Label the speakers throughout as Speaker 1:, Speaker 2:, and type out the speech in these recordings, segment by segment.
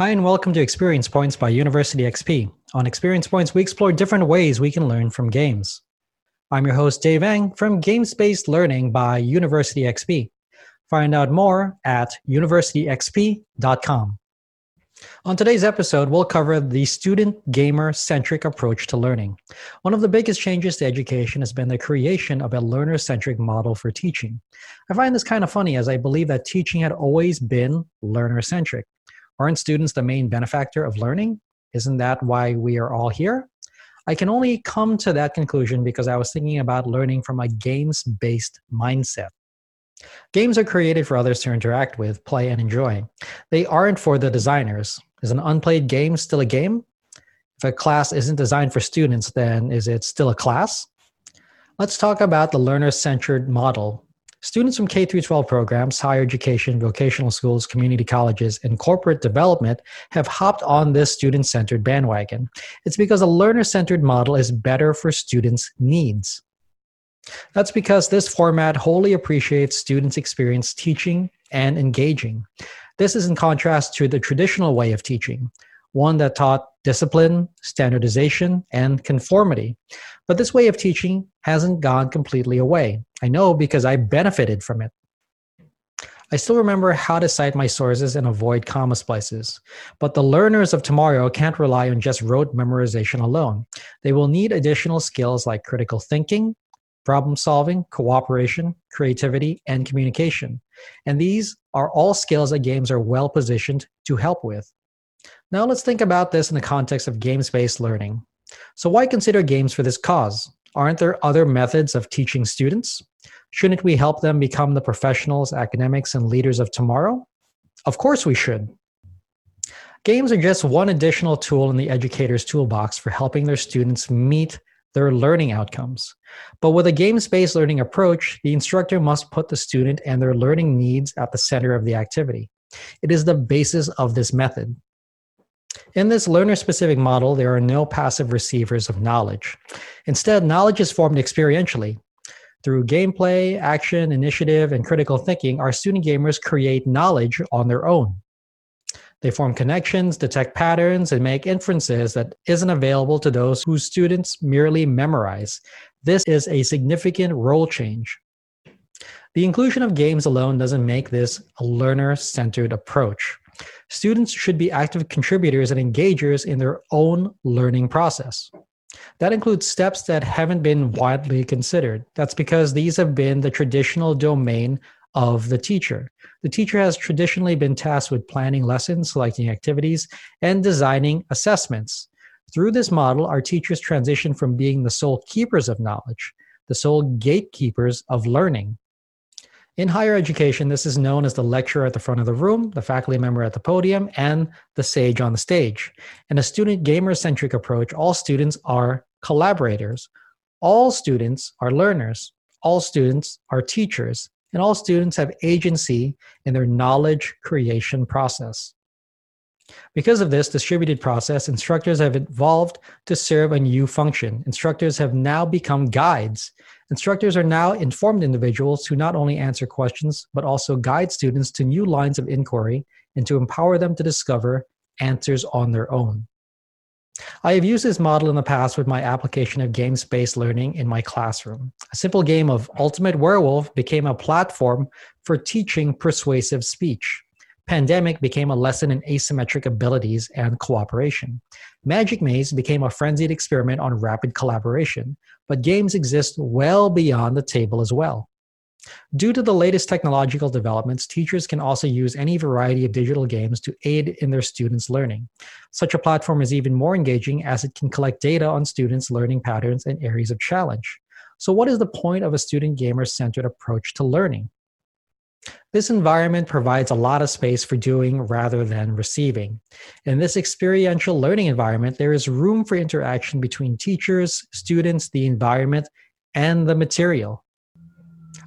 Speaker 1: Hi, and welcome to Experience Points by University XP. On Experience Points, we explore different ways we can learn from games. I'm your host, Dave Eng from Games Based Learning by University XP. Find out more at universityxp.com. On today's episode, we'll cover the student gamer centric approach to learning. One of the biggest changes to education has been the creation of a learner centric model for teaching. I find this kind of funny as I believe that teaching had always been learner centric. Aren't students the main benefactor of learning? Isn't that why we are all here? I can only come to that conclusion because I was thinking about learning from a games based mindset. Games are created for others to interact with, play, and enjoy. They aren't for the designers. Is an unplayed game still a game? If a class isn't designed for students, then is it still a class? Let's talk about the learner centered model Students from K 12 programs, higher education, vocational schools, community colleges, and corporate development have hopped on this student centered bandwagon. It's because a learner centered model is better for students' needs. That's because this format wholly appreciates students' experience teaching and engaging. This is in contrast to the traditional way of teaching, one that taught discipline, standardization, and conformity. But this way of teaching hasn't gone completely away. I know because I benefited from it. I still remember how to cite my sources and avoid comma splices. But the learners of tomorrow can't rely on just rote memorization alone. They will need additional skills like critical thinking, problem solving, cooperation, creativity, and communication. And these are all skills that games are well positioned to help with. Now let's think about this in the context of games based learning. So, why consider games for this cause? Aren't there other methods of teaching students? Shouldn't we help them become the professionals, academics, and leaders of tomorrow? Of course we should. Games are just one additional tool in the educator's toolbox for helping their students meet their learning outcomes. But with a games based learning approach, the instructor must put the student and their learning needs at the center of the activity. It is the basis of this method. In this learner specific model, there are no passive receivers of knowledge. Instead, knowledge is formed experientially. Through gameplay, action, initiative, and critical thinking, our student gamers create knowledge on their own. They form connections, detect patterns, and make inferences that isn't available to those whose students merely memorize. This is a significant role change. The inclusion of games alone doesn't make this a learner centered approach. Students should be active contributors and engagers in their own learning process. That includes steps that haven't been widely considered. That's because these have been the traditional domain of the teacher. The teacher has traditionally been tasked with planning lessons, selecting activities, and designing assessments. Through this model, our teachers transition from being the sole keepers of knowledge, the sole gatekeepers of learning. In higher education, this is known as the lecturer at the front of the room, the faculty member at the podium, and the sage on the stage. In a student gamer centric approach, all students are collaborators, all students are learners, all students are teachers, and all students have agency in their knowledge creation process. Because of this distributed process, instructors have evolved to serve a new function. Instructors have now become guides. Instructors are now informed individuals who not only answer questions, but also guide students to new lines of inquiry and to empower them to discover answers on their own. I have used this model in the past with my application of games based learning in my classroom. A simple game of Ultimate Werewolf became a platform for teaching persuasive speech. Pandemic became a lesson in asymmetric abilities and cooperation. Magic Maze became a frenzied experiment on rapid collaboration, but games exist well beyond the table as well. Due to the latest technological developments, teachers can also use any variety of digital games to aid in their students' learning. Such a platform is even more engaging as it can collect data on students' learning patterns and areas of challenge. So, what is the point of a student gamer centered approach to learning? This environment provides a lot of space for doing rather than receiving. In this experiential learning environment, there is room for interaction between teachers, students, the environment, and the material.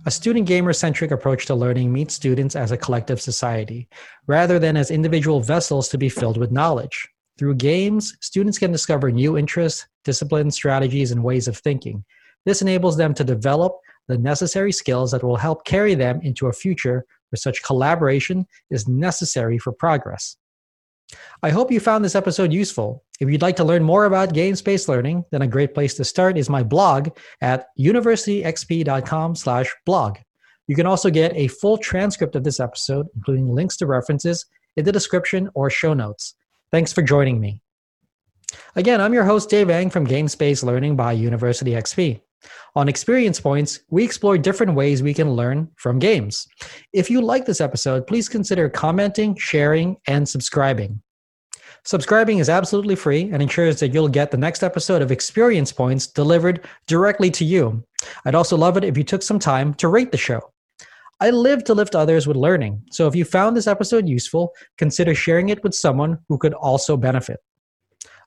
Speaker 1: A student gamer centric approach to learning meets students as a collective society, rather than as individual vessels to be filled with knowledge. Through games, students can discover new interests, disciplines, strategies, and ways of thinking. This enables them to develop the necessary skills that will help carry them into a future where such collaboration is necessary for progress. I hope you found this episode useful. If you'd like to learn more about games-based learning, then a great place to start is my blog at universityxp.com/blog. You can also get a full transcript of this episode, including links to references, in the description or show notes. Thanks for joining me. Again, I'm your host, Dave Eng from Games Based Learning by University XP. On Experience Points, we explore different ways we can learn from games. If you like this episode, please consider commenting, sharing, and subscribing. Subscribing is absolutely free and ensures that you'll get the next episode of Experience Points delivered directly to you. I'd also love it if you took some time to rate the show. I live to lift others with learning, so if you found this episode useful, consider sharing it with someone who could also benefit.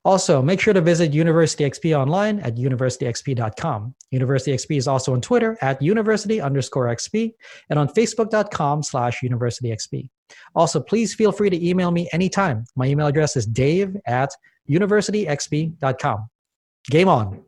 Speaker 1: Also, make sure to visit University XP online at universityxp.com. University XP is also on Twitter at university underscore XP and on facebook.com slash universityxp. Also, please feel free to email me anytime. My email address is dave at universityxp.com. Game on.